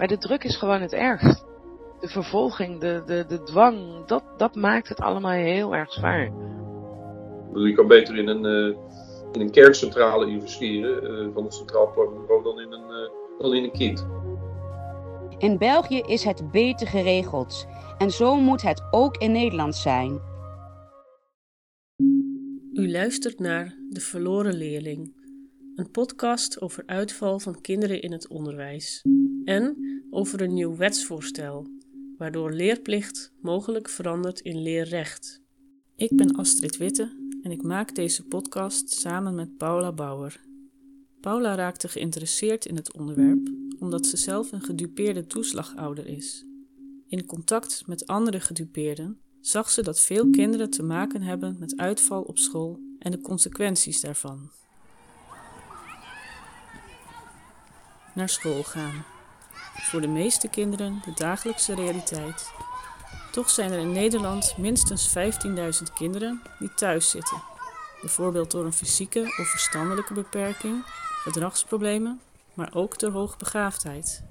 Maar de druk is gewoon het ergst. De vervolging, de, de, de dwang, dat, dat maakt het allemaal heel erg zwaar. Je kan beter in een, uh, in een kerncentrale investeren uh, van het Centraal Planbureau dan in een, uh, dan in een kind. In België is het beter geregeld. En zo moet het ook in Nederland zijn. U luistert naar De Verloren Leerling, een podcast over uitval van kinderen in het onderwijs en over een nieuw wetsvoorstel, waardoor leerplicht mogelijk verandert in leerrecht. Ik ben Astrid Witte en ik maak deze podcast samen met Paula Bauer. Paula raakte geïnteresseerd in het onderwerp omdat ze zelf een gedupeerde toeslagouder is. In contact met andere gedupeerden zag ze dat veel kinderen te maken hebben met uitval op school en de consequenties daarvan. Naar school gaan. Voor de meeste kinderen de dagelijkse realiteit. Toch zijn er in Nederland minstens 15.000 kinderen die thuis zitten, bijvoorbeeld door een fysieke of verstandelijke beperking, gedragsproblemen, maar ook door hoogbegaafdheid.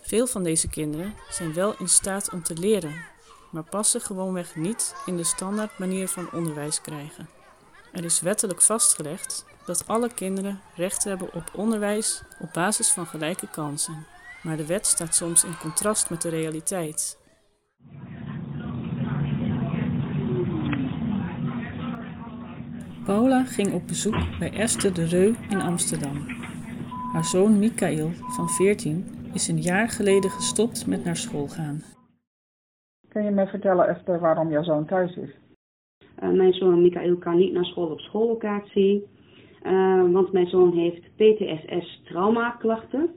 Veel van deze kinderen zijn wel in staat om te leren, maar passen gewoonweg niet in de standaard manier van onderwijs krijgen. Er is wettelijk vastgelegd dat alle kinderen recht hebben op onderwijs op basis van gelijke kansen. Maar de wet staat soms in contrast met de realiteit. Paula ging op bezoek bij Esther de Reu in Amsterdam. Haar zoon Michael van 14 is een jaar geleden gestopt met naar school gaan. Kun je me vertellen, Esther, waarom jouw zoon thuis is? Uh, mijn zoon Michael kan niet naar school op schoollocatie, uh, want mijn zoon heeft PTSS traumaklachten.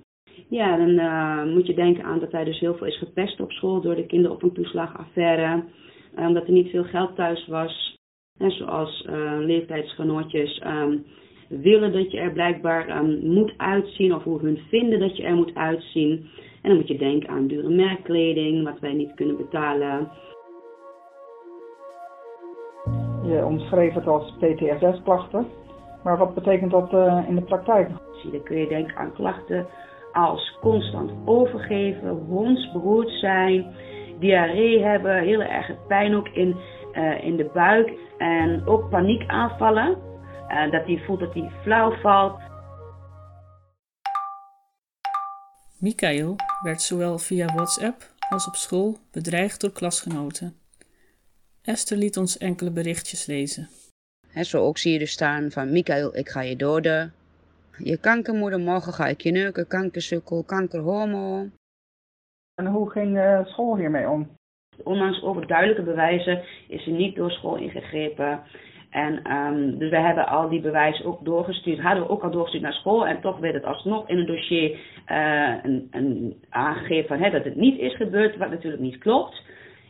Ja, dan uh, moet je denken aan dat hij dus heel veel is gepest op school door de kinderopvangtoeslagaffaire, omdat er niet veel geld thuis was. En zoals leeftijdsgenootjes um, willen dat je er blijkbaar um, moet uitzien of hoe hun vinden dat je er moet uitzien. En dan moet je denken aan dure merkkleding, wat wij niet kunnen betalen. Je omschreef het als PTSS-klachten. Maar wat betekent dat uh, in de praktijk? Dan kun je denken aan klachten als constant overgeven, hondsberoerd zijn, diarree hebben, heel erg pijn ook in, uh, in de buik en ook paniekaanvallen. Uh, dat hij voelt dat hij flauw valt. Michael werd zowel via WhatsApp als op school bedreigd door klasgenoten. Esther liet ons enkele berichtjes lezen. He, zo ook zie je dus staan van Michael, ik ga je doden. Je kankermoeder, morgen ga ik je neuken, kankersukkel, kankerhomo. En hoe ging uh, school hiermee om? Ondanks overduidelijke bewijzen is er niet door school ingegrepen. En um, dus wij hebben al die bewijzen ook doorgestuurd, hadden we ook al doorgestuurd naar school. En toch werd het alsnog in een dossier uh, een, een aangegeven van, hè, dat het niet is gebeurd, wat natuurlijk niet klopt.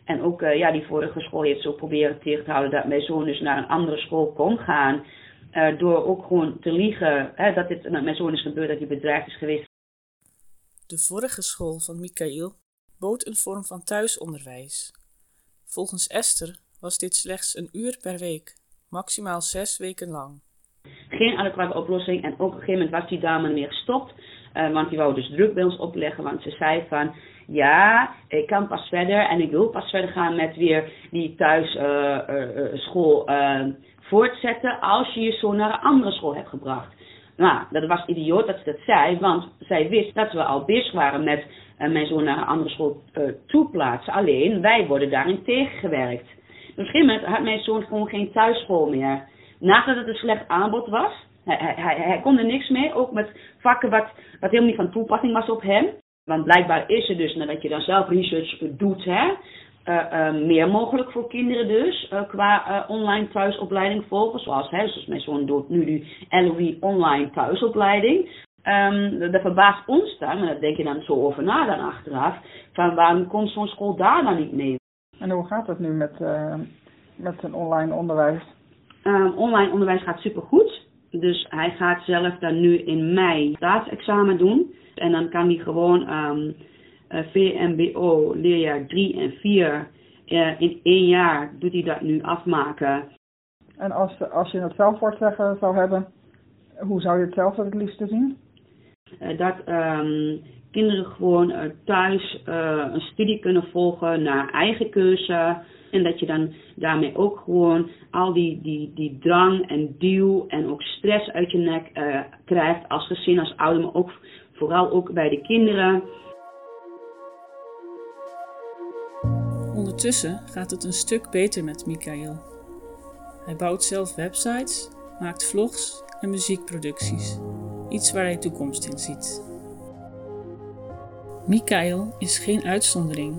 En ook uh, ja, die vorige school heeft zo proberen tegen te houden dat mijn zoon dus naar een andere school kon gaan. Uh, door ook gewoon te liegen hè, dat dit met mijn zoon is gebeurd, dat hij bedreigd is geweest. De vorige school van Michael bood een vorm van thuisonderwijs. Volgens Esther was dit slechts een uur per week, maximaal zes weken lang. Geen adequate oplossing en ook op een gegeven moment was die dame meer gestopt. Uh, want die wou dus druk bij ons opleggen, want ze zei van ja, ik kan pas verder en ik wil pas verder gaan met weer die thuisschool uh, uh, voortzetten als je je zo naar een andere school hebt gebracht. Nou, dat was idioot dat ze dat zei, want zij wist dat we al bezig waren met mijn zoon naar een andere school toeplaatsen. Alleen, wij worden daarin tegengewerkt. Op een gegeven moment had mijn zoon gewoon geen thuisschool meer. Nadat het een slecht aanbod was, hij, hij, hij kon er niks mee, ook met vakken wat, wat helemaal niet van toepassing was op hem. Want blijkbaar is er dus, nadat je dan zelf research doet, hè, uh, uh, meer mogelijk voor kinderen dus, uh, qua online thuisopleiding volgen. Zoals, hè, zoals mijn zoon doet nu die LOE online thuisopleiding. Um, dat verbaast ons dan, en daar denk je dan zo over na dan achteraf, van waarom kon zo'n school daar dan niet mee? En hoe gaat het nu met, met een online onderwijs? Um, online onderwijs gaat supergoed. Dus hij gaat zelf dan nu in mei staatsexamen doen. En dan kan hij gewoon um, uh, VMBO leerjaar 3 en 4 uh, in één jaar doet hij dat nu afmaken. En als, als je het zelf voor zeggen zou hebben, hoe zou je het zelf het liefste zien? Uh, dat um, kinderen gewoon uh, thuis uh, een studie kunnen volgen naar eigen keuze. En dat je dan daarmee ook gewoon al die, die, die drang en duw en ook stress uit je nek uh, krijgt als gezin, als ouder, maar ook vooral ook bij de kinderen. Ondertussen gaat het een stuk beter met Michael. Hij bouwt zelf websites, maakt vlogs en muziekproducties. Iets waar hij toekomst in ziet. Michael is geen uitzondering.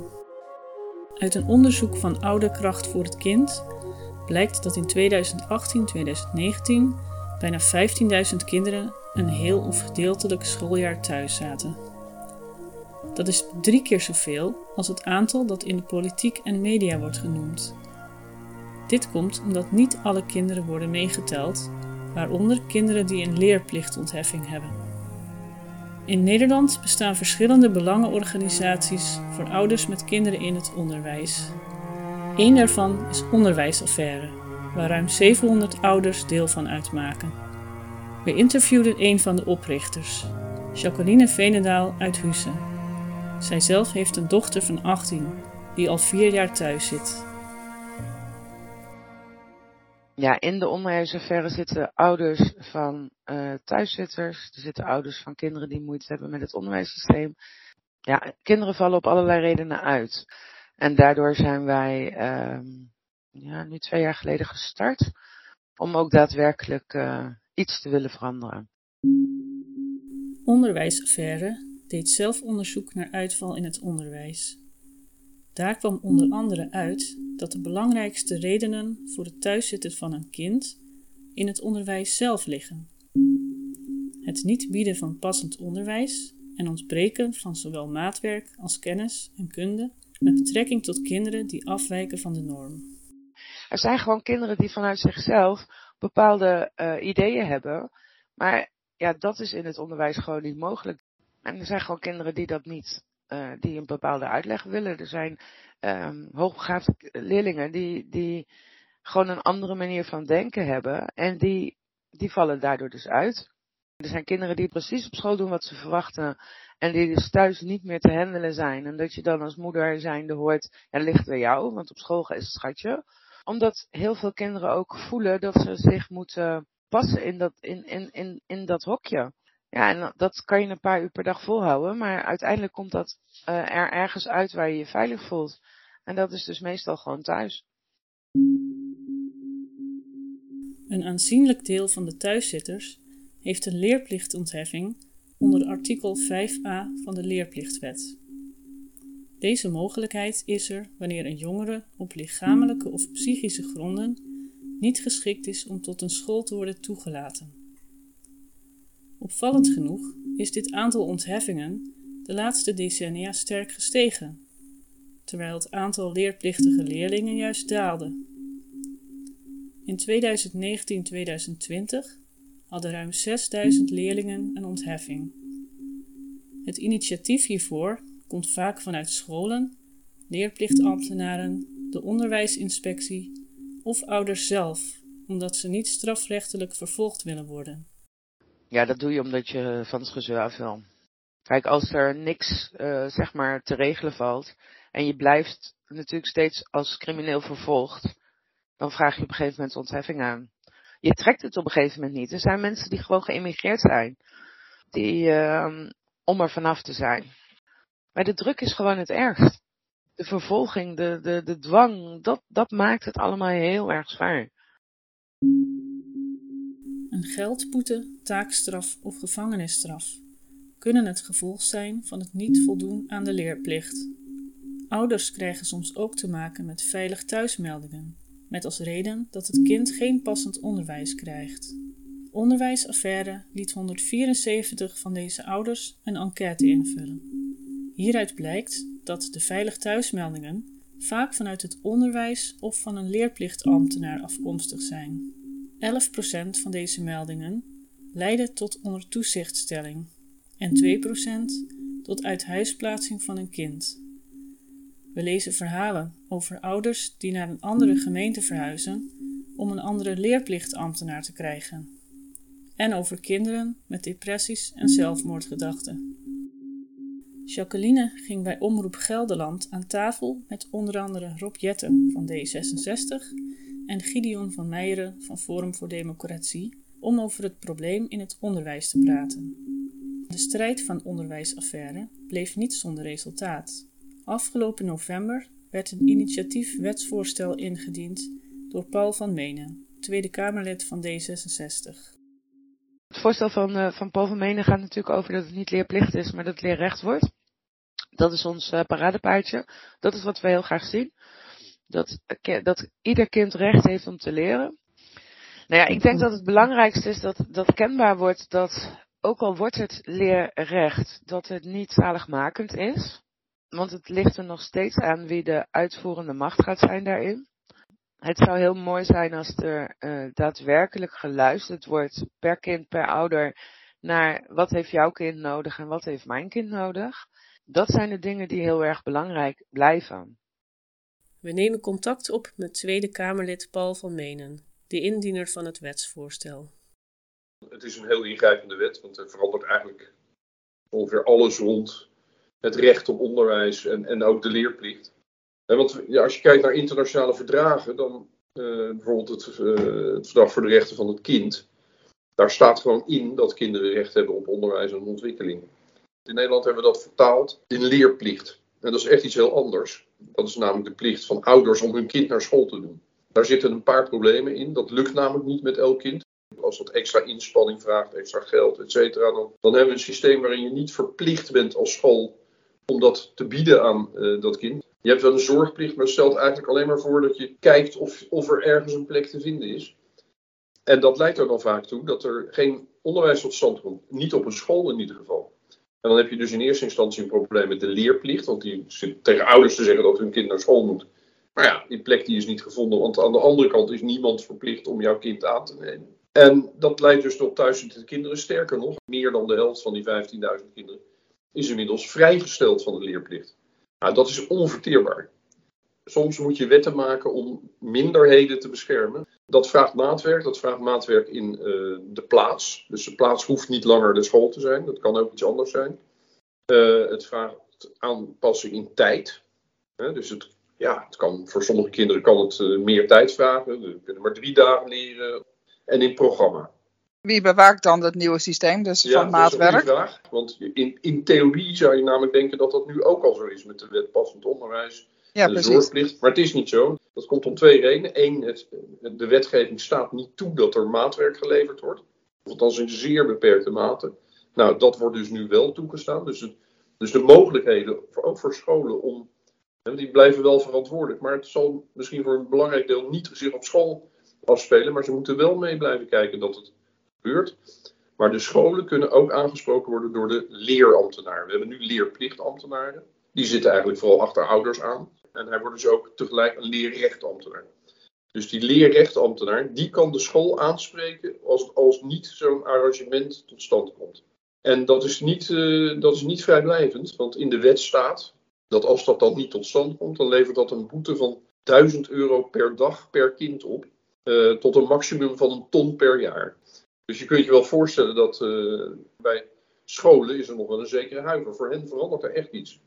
Uit een onderzoek van Oude Kracht voor het Kind blijkt dat in 2018-2019 bijna 15.000 kinderen een heel of gedeeltelijk schooljaar thuis zaten. Dat is drie keer zoveel als het aantal dat in de politiek en media wordt genoemd. Dit komt omdat niet alle kinderen worden meegeteld, waaronder kinderen die een leerplichtontheffing hebben. In Nederland bestaan verschillende belangenorganisaties voor ouders met kinderen in het onderwijs. Eén daarvan is Onderwijsaffaire, waar ruim 700 ouders deel van uitmaken. We interviewden een van de oprichters, Jacqueline Venendaal uit Hussen. Zijzelf heeft een dochter van 18 die al vier jaar thuis zit. Ja, in de onderwijsaffaire zitten ouders van uh, thuiszitters. Er zitten ouders van kinderen die moeite hebben met het onderwijssysteem. Ja, kinderen vallen op allerlei redenen uit. En daardoor zijn wij uh, ja, nu twee jaar geleden gestart om ook daadwerkelijk uh, iets te willen veranderen. Onderwijsaffaire deed zelf onderzoek naar uitval in het onderwijs. Daar kwam onder andere uit dat de belangrijkste redenen voor het thuiszitten van een kind in het onderwijs zelf liggen. Het niet bieden van passend onderwijs en ontbreken van zowel maatwerk als kennis en kunde met betrekking tot kinderen die afwijken van de norm. Er zijn gewoon kinderen die vanuit zichzelf bepaalde uh, ideeën hebben, maar ja, dat is in het onderwijs gewoon niet mogelijk. En er zijn gewoon kinderen die dat niet uh, die een bepaalde uitleg willen. Er zijn um, hoogbegaafde leerlingen die, die gewoon een andere manier van denken hebben en die, die vallen daardoor dus uit. Er zijn kinderen die precies op school doen wat ze verwachten en die dus thuis niet meer te handelen zijn. En dat je dan als moeder zijnde hoort, ja, ligt bij jou, want op school is het schatje. Omdat heel veel kinderen ook voelen dat ze zich moeten passen in dat, in, in, in, in dat hokje. Ja, en dat kan je een paar uur per dag volhouden, maar uiteindelijk komt dat uh, er ergens uit waar je je veilig voelt. En dat is dus meestal gewoon thuis. Een aanzienlijk deel van de thuiszitters heeft een leerplichtontheffing onder artikel 5a van de Leerplichtwet. Deze mogelijkheid is er wanneer een jongere op lichamelijke of psychische gronden niet geschikt is om tot een school te worden toegelaten. Opvallend genoeg is dit aantal ontheffingen de laatste decennia sterk gestegen, terwijl het aantal leerplichtige leerlingen juist daalde. In 2019-2020 hadden ruim 6000 leerlingen een ontheffing. Het initiatief hiervoor komt vaak vanuit scholen, leerplichtambtenaren, de onderwijsinspectie of ouders zelf, omdat ze niet strafrechtelijk vervolgd willen worden. Ja, dat doe je omdat je van het gezeur af wil. Kijk, als er niks, uh, zeg maar, te regelen valt en je blijft natuurlijk steeds als crimineel vervolgd, dan vraag je op een gegeven moment ontheffing aan. Je trekt het op een gegeven moment niet. Er zijn mensen die gewoon geëmigreerd zijn, die, uh, om er vanaf te zijn. Maar de druk is gewoon het ergst. De vervolging, de, de, de dwang, dat, dat maakt het allemaal heel erg zwaar. Een geldboete, taakstraf of gevangenisstraf kunnen het gevolg zijn van het niet voldoen aan de leerplicht. Ouders krijgen soms ook te maken met veilig thuismeldingen, met als reden dat het kind geen passend onderwijs krijgt. Onderwijsaffaire liet 174 van deze ouders een enquête invullen. Hieruit blijkt dat de veilig thuismeldingen vaak vanuit het onderwijs of van een leerplichtambtenaar afkomstig zijn. 11% van deze meldingen leiden tot onder toezichtstelling en 2% tot uithuisplaatsing van een kind. We lezen verhalen over ouders die naar een andere gemeente verhuizen om een andere leerplichtambtenaar te krijgen. En over kinderen met depressies en zelfmoordgedachten. Jacqueline ging bij Omroep Gelderland aan tafel met onder andere Rob Jetten van D66 en Gideon van Meijeren van Forum voor Democratie om over het probleem in het onderwijs te praten. De strijd van onderwijsaffaire bleef niet zonder resultaat. Afgelopen november werd een initiatief wetsvoorstel ingediend door Paul van Menen, Tweede Kamerlid van D66. Het voorstel van, uh, van Paul van Menen gaat natuurlijk over dat het niet leerplicht is, maar dat het leerrecht wordt. Dat is ons uh, paradepaardje. Dat is wat we heel graag zien. Dat, dat ieder kind recht heeft om te leren. Nou ja, ik denk dat het belangrijkste is dat, dat kenbaar wordt dat, ook al wordt het leerrecht, dat het niet zaligmakend is. Want het ligt er nog steeds aan wie de uitvoerende macht gaat zijn daarin. Het zou heel mooi zijn als er uh, daadwerkelijk geluisterd wordt per kind, per ouder naar wat heeft jouw kind nodig en wat heeft mijn kind nodig. Dat zijn de dingen die heel erg belangrijk blijven. We nemen contact op met Tweede Kamerlid Paul van Menen, de indiener van het wetsvoorstel. Het is een heel ingrijpende wet, want er verandert eigenlijk ongeveer alles rond het recht op onderwijs en, en ook de leerplicht. want ja, als je kijkt naar internationale verdragen, dan uh, bijvoorbeeld het, uh, het Verdrag voor de Rechten van het Kind, daar staat gewoon in dat kinderen recht hebben op onderwijs en ontwikkeling. In Nederland hebben we dat vertaald in leerplicht. En dat is echt iets heel anders. Dat is namelijk de plicht van ouders om hun kind naar school te doen. Daar zitten een paar problemen in. Dat lukt namelijk niet met elk kind. Als dat extra inspanning vraagt, extra geld, et cetera, dan, dan hebben we een systeem waarin je niet verplicht bent als school om dat te bieden aan uh, dat kind. Je hebt wel een zorgplicht, maar stelt eigenlijk alleen maar voor dat je kijkt of, of er ergens een plek te vinden is. En dat leidt er dan vaak toe dat er geen onderwijs tot stand komt. Niet op een school in ieder geval. En dan heb je dus in eerste instantie een probleem met de leerplicht. Want die zit tegen ouders te zeggen dat hun kind naar school moet. Maar ja, die plek die is niet gevonden. Want aan de andere kant is niemand verplicht om jouw kind aan te nemen. En dat leidt dus tot thuiszittende kinderen. Sterker nog, meer dan de helft van die 15.000 kinderen is inmiddels vrijgesteld van de leerplicht. Nou, dat is onverteerbaar. Soms moet je wetten maken om minderheden te beschermen. Dat vraagt maatwerk. Dat vraagt maatwerk in uh, de plaats. Dus de plaats hoeft niet langer de school te zijn. Dat kan ook iets anders zijn. Uh, het vraagt aanpassing in tijd. Dus het, ja, het kan, voor sommige kinderen kan het eh, meer tijd vragen. Ze kunnen maar drie dagen leren. En in programma. Wie bewaakt dan het nieuwe systeem, dus ja, van maatwerk? Dat is een vraag. Want in, in theorie zou je namelijk denken dat dat nu ook al zo is met de wet passend onderwijs ja, de precies. zorgplicht. Maar het is niet zo. Dat komt om twee redenen. Eén, de wetgeving staat niet toe dat er maatwerk geleverd wordt. Of althans in zeer beperkte mate. Nou, dat wordt dus nu wel toegestaan. Dus, dus de mogelijkheden, voor, ook voor scholen, om, die blijven wel verantwoordelijk. Maar het zal misschien voor een belangrijk deel niet zich op school afspelen. Maar ze moeten wel mee blijven kijken dat het gebeurt. Maar de scholen kunnen ook aangesproken worden door de leerambtenaar. We hebben nu leerplichtambtenaren. Die zitten eigenlijk vooral achter ouders aan. En hij wordt dus ook tegelijk een leerrechtambtenaar. Dus die leerrechtambtenaar, die kan de school aanspreken als, als niet zo'n arrangement tot stand komt. En dat is, niet, uh, dat is niet vrijblijvend, want in de wet staat dat als dat dan niet tot stand komt, dan levert dat een boete van 1000 euro per dag per kind op. Uh, tot een maximum van een ton per jaar. Dus je kunt je wel voorstellen dat uh, bij scholen is er nog wel een zekere huiver. Voor hen verandert er echt iets.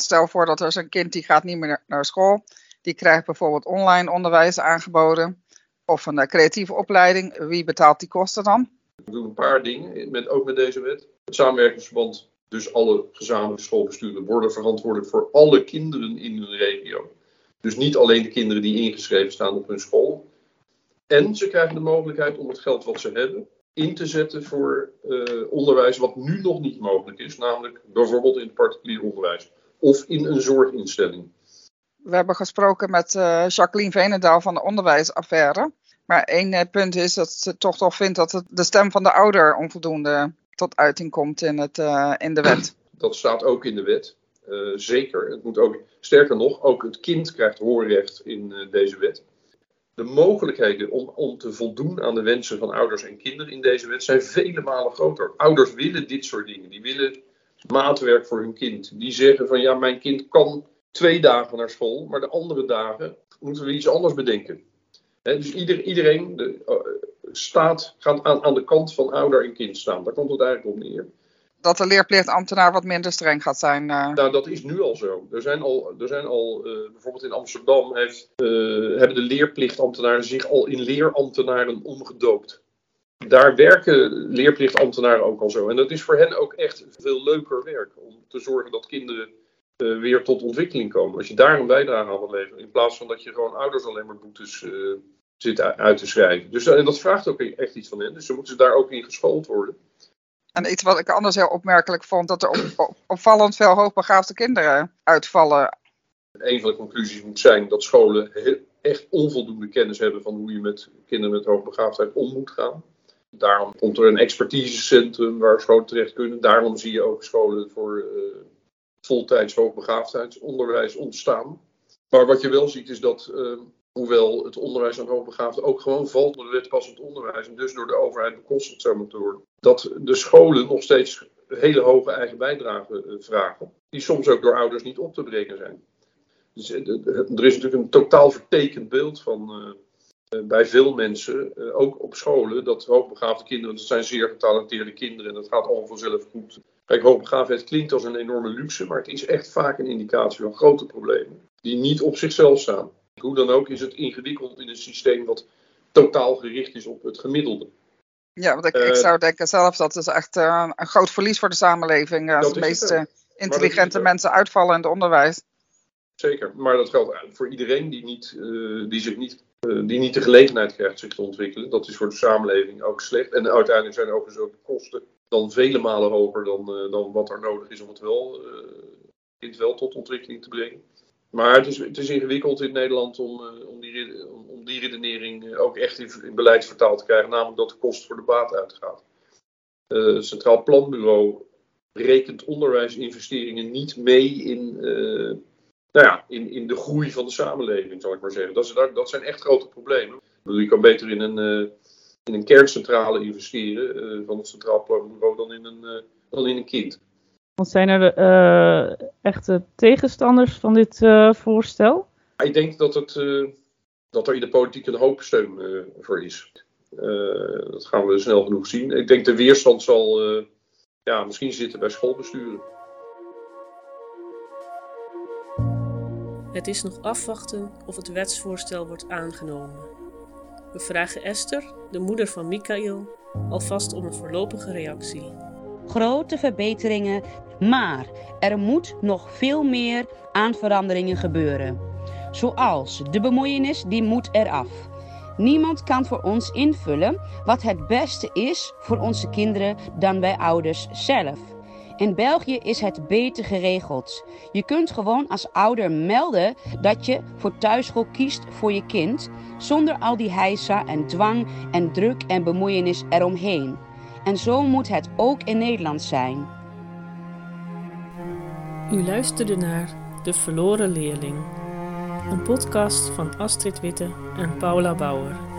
Stel voor dat er een kind die gaat niet meer naar school. Die krijgt bijvoorbeeld online onderwijs aangeboden. Of een uh, creatieve opleiding. Wie betaalt die kosten dan? We doen een paar dingen, met, ook met deze wet. Het samenwerkingsverband, dus alle gezamenlijke schoolbesturen, worden verantwoordelijk voor alle kinderen in hun regio. Dus niet alleen de kinderen die ingeschreven staan op hun school. En ze krijgen de mogelijkheid om het geld wat ze hebben in te zetten voor uh, onderwijs wat nu nog niet mogelijk is. Namelijk bijvoorbeeld in het particulier onderwijs of in een zorginstelling. We hebben gesproken met uh, Jacqueline Venendaal van de onderwijsaffaire. Maar één uh, punt is dat ze toch toch vindt dat het de stem van de ouder onvoldoende tot uiting komt in, het, uh, in de wet. Dat staat ook in de wet. zeker. Het moet ook, sterker nog, ook het kind krijgt hoorrecht in deze wet. De mogelijkheden om, om te voldoen aan de wensen van ouders en kinderen in deze wet zijn vele malen groter. Ouders willen dit soort dingen. Die willen maatwerk voor hun kind. Die zeggen van ja, mijn kind kan twee dagen naar school, maar de andere dagen moeten we iets anders bedenken. He, dus ieder, iedereen de, uh, staat, gaat aan, aan de kant van ouder en kind staan. Daar komt het eigenlijk op neer. dat de leerplichtambtenaar wat minder streng gaat zijn. Uh. Nou, dat is nu al zo. Er zijn al, er zijn al uh, bijvoorbeeld in Amsterdam heeft, hebben de leerplichtambtenaren zich al in leerambtenaren omgedoopt. Daar werken leerplichtambtenaren ook al zo. En dat is voor hen ook echt veel leuker werk. Om te zorgen dat kinderen weer tot ontwikkeling komen. Als je daar een bijdrage aan wil leveren. In plaats van dat je gewoon ouders alleen maar boetes zit uit te schrijven. Dus dat vraagt ook echt iets van hen. Dus ze moeten daar ook in geschoold worden. En iets wat ik anders heel opmerkelijk vond, dat er op, opvallend veel hoogbegaafde kinderen uitvallen. Een van de conclusies moet zijn dat scholen echt onvoldoende kennis hebben van hoe je met kinderen met hoogbegaafdheid om moet gaan. Daarom komt er een expertisecentrum waar scholen terecht kunnen. Daarom zie je ook scholen voor uh, voltijds hoogbegaafdheidsonderwijs ontstaan. Maar wat je wel ziet is dat uh, Hoewel het onderwijs aan hoogbegaafden ook gewoon valt door de wet passend onderwijs en dus door de overheid bekostigd zou moeten worden. Dat de scholen nog steeds hele hoge eigen bijdragen eh, vragen, die soms ook door ouders niet op te brengen zijn. Dus eh, er is natuurlijk een totaal vertekend beeld van bij veel mensen, uh, ook op scholen, dat hoogbegaafde kinderen, dat zijn zeer getalenteerde kinderen en dat gaat allemaal vanzelf goed. Kijk, hoogbegaafdheid klinkt als een enorme luxe, maar het is echt vaak een indicatie van grote problemen die niet op zichzelf staan. Hoe dan ook is het ingewikkeld in een systeem wat totaal gericht is op het gemiddelde. Ja, want ik, ik zou denken zelf dat is echt een groot verlies voor de samenleving. Als de meeste intelligente mensen uitvallen in het onderwijs. Zeker, maar dat geldt voor iedereen die, niet, uh, die, zich niet, die niet de gelegenheid krijgt zich te ontwikkelen. Dat is voor de samenleving ook slecht. En uiteindelijk zijn ook de kosten dan vele malen hoger dan, dan wat er nodig is om het wel, kind wel tot ontwikkeling te brengen. Maar het is, het is ingewikkeld in Nederland om, om, die, om, die redenering ook echt in, in, beleid vertaald te krijgen, namelijk dat de kost voor de baat uitgaat. Uh, Centraal Planbureau rekent onderwijsinvesteringen niet mee in, nou ja, in, in de groei van de samenleving, zal ik maar zeggen. Dat, is, dat zijn echt grote problemen. Je kan beter in een, in een kerncentrale investeren van het Centraal Planbureau dan in een, dan in een kind. Want zijn er echte tegenstanders van dit voorstel? Ik denk dat, het, dat er in de politiek een hoop steun voor is. dat gaan we snel genoeg zien. Ik denk de weerstand zal ja, misschien zitten bij schoolbesturen. Het is nog afwachten of het wetsvoorstel wordt aangenomen. We vragen Esther, de moeder van Michael, alvast om een voorlopige reactie grote verbeteringen, maar er moet nog veel meer aan veranderingen gebeuren. Zoals de bemoeienis, die moet eraf. Niemand kan voor ons invullen wat het beste is voor onze kinderen dan wij ouders zelf. In België is het beter geregeld. Je kunt gewoon als ouder melden dat je voor thuisschool kiest voor je kind, zonder al die heisa en dwang en druk en bemoeienis eromheen. En zo moet het ook in Nederland zijn. U luisterde naar De Verloren Leerling, een podcast van Astrid Witte en Paula Bauer.